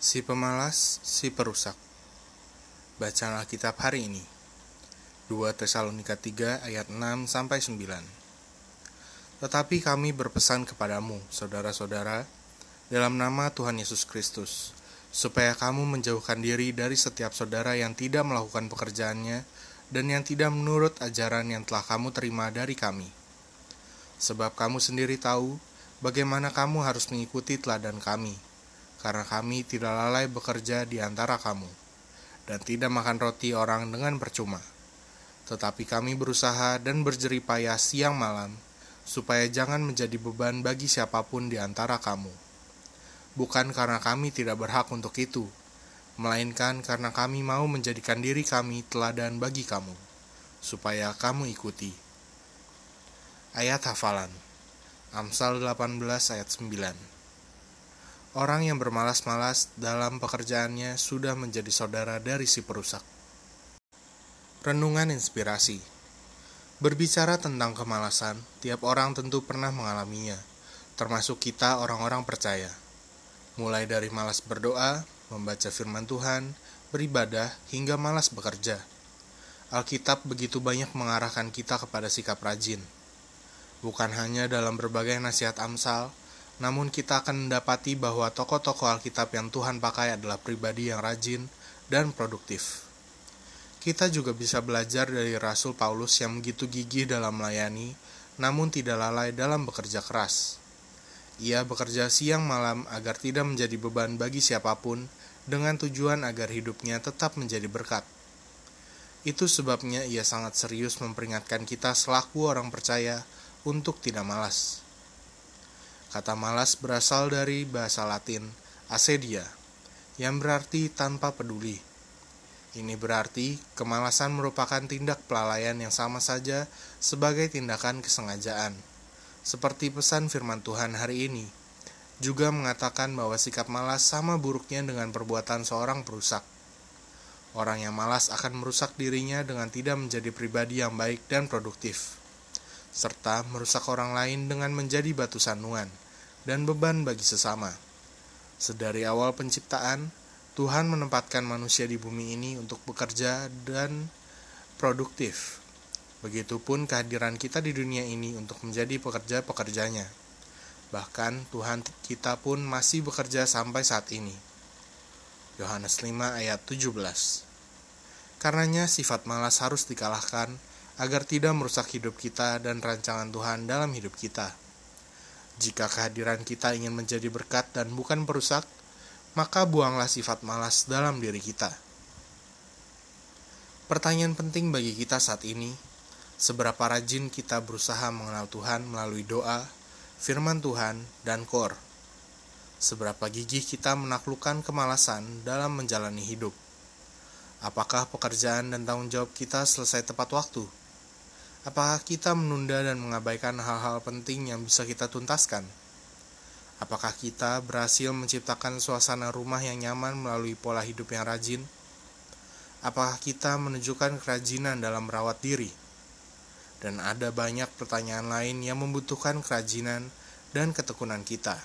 Si pemalas, si perusak. Bacaan Alkitab hari ini. 2 Tesalonika 3 ayat 6 sampai 9. Tetapi kami berpesan kepadamu, saudara-saudara, dalam nama Tuhan Yesus Kristus, supaya kamu menjauhkan diri dari setiap saudara yang tidak melakukan pekerjaannya dan yang tidak menurut ajaran yang telah kamu terima dari kami. Sebab kamu sendiri tahu bagaimana kamu harus mengikuti teladan kami karena kami tidak lalai bekerja di antara kamu, dan tidak makan roti orang dengan percuma. Tetapi kami berusaha dan berjeripayah siang malam, supaya jangan menjadi beban bagi siapa pun di antara kamu. Bukan karena kami tidak berhak untuk itu, melainkan karena kami mau menjadikan diri kami teladan bagi kamu, supaya kamu ikuti. Ayat hafalan Amsal 18 ayat 9 Orang yang bermalas-malas dalam pekerjaannya sudah menjadi saudara dari si perusak. Renungan inspirasi Berbicara tentang kemalasan, tiap orang tentu pernah mengalaminya, termasuk kita orang-orang percaya. Mulai dari malas berdoa, membaca firman Tuhan, beribadah, hingga malas bekerja. Alkitab begitu banyak mengarahkan kita kepada sikap rajin. Bukan hanya dalam berbagai nasihat Amsal, namun kita akan mendapati bahwa tokoh-tokoh Alkitab yang Tuhan pakai adalah pribadi yang rajin dan produktif. Kita juga bisa belajar dari Rasul Paulus yang begitu gigih dalam melayani, namun tidak lalai dalam bekerja keras. Ia bekerja siang malam agar tidak menjadi beban bagi siapa pun, dengan tujuan agar hidupnya tetap menjadi berkat. Itu sebabnya ia sangat serius memperingatkan kita selaku orang percaya untuk tidak malas. Kata malas berasal dari bahasa Latin asedia, yang berarti tanpa peduli. Ini berarti kemalasan merupakan tindak pelalaian yang sama saja sebagai tindakan kesengajaan. Seperti pesan firman Tuhan hari ini, juga mengatakan bahwa sikap malas sama buruknya dengan perbuatan seorang perusak. Orang yang malas akan merusak dirinya dengan tidak menjadi pribadi yang baik dan produktif serta merusak orang lain dengan menjadi batu sandungan dan beban bagi sesama. Sedari awal penciptaan, Tuhan menempatkan manusia di bumi ini untuk bekerja dan produktif. Begitupun kehadiran kita di dunia ini untuk menjadi pekerja-pekerjanya. Bahkan Tuhan kita pun masih bekerja sampai saat ini. Yohanes 5 ayat 17 Karenanya sifat malas harus dikalahkan agar tidak merusak hidup kita dan rancangan Tuhan dalam hidup kita. Jika kehadiran kita ingin menjadi berkat dan bukan perusak, maka buanglah sifat malas dalam diri kita. Pertanyaan penting bagi kita saat ini, seberapa rajin kita berusaha mengenal Tuhan melalui doa, firman Tuhan, dan kor. Seberapa gigih kita menaklukkan kemalasan dalam menjalani hidup. Apakah pekerjaan dan tanggung jawab kita selesai tepat waktu? Apakah kita menunda dan mengabaikan hal-hal penting yang bisa kita tuntaskan? Apakah kita berhasil menciptakan suasana rumah yang nyaman melalui pola hidup yang rajin? Apakah kita menunjukkan kerajinan dalam merawat diri? Dan ada banyak pertanyaan lain yang membutuhkan kerajinan dan ketekunan kita.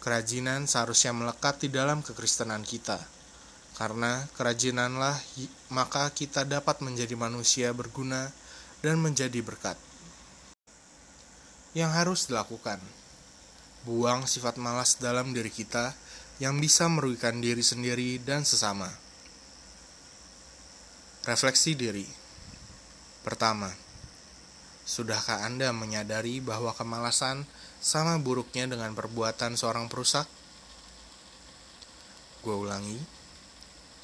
Kerajinan seharusnya melekat di dalam kekristenan kita, karena kerajinanlah maka kita dapat menjadi manusia berguna dan menjadi berkat. Yang harus dilakukan, buang sifat malas dalam diri kita yang bisa merugikan diri sendiri dan sesama. Refleksi diri. Pertama, sudahkah Anda menyadari bahwa kemalasan sama buruknya dengan perbuatan seorang perusak? Gue ulangi,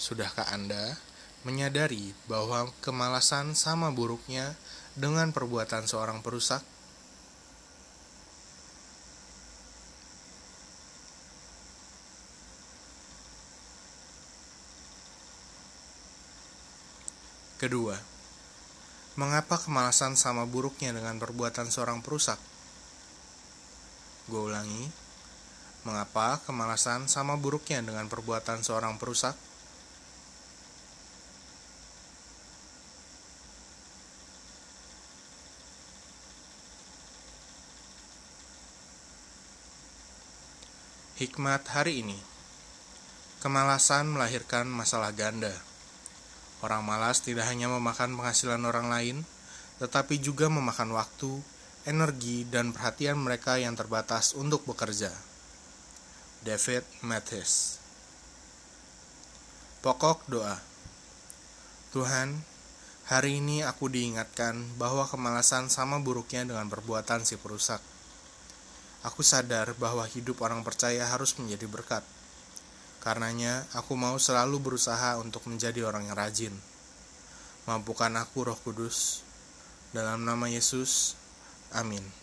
sudahkah Anda menyadari bahwa kemalasan sama buruknya dengan perbuatan seorang perusak? Kedua, mengapa kemalasan sama buruknya dengan perbuatan seorang perusak? Gue ulangi, mengapa kemalasan sama buruknya dengan perbuatan seorang perusak? Hikmat hari ini Kemalasan melahirkan masalah ganda. Orang malas tidak hanya memakan penghasilan orang lain, tetapi juga memakan waktu, energi, dan perhatian mereka yang terbatas untuk bekerja. David Mathis Pokok doa Tuhan, hari ini aku diingatkan bahwa kemalasan sama buruknya dengan perbuatan si perusak. Aku sadar bahwa hidup orang percaya harus menjadi berkat. Karenanya, aku mau selalu berusaha untuk menjadi orang yang rajin. Mampukan aku, Roh Kudus. Dalam nama Yesus, amin.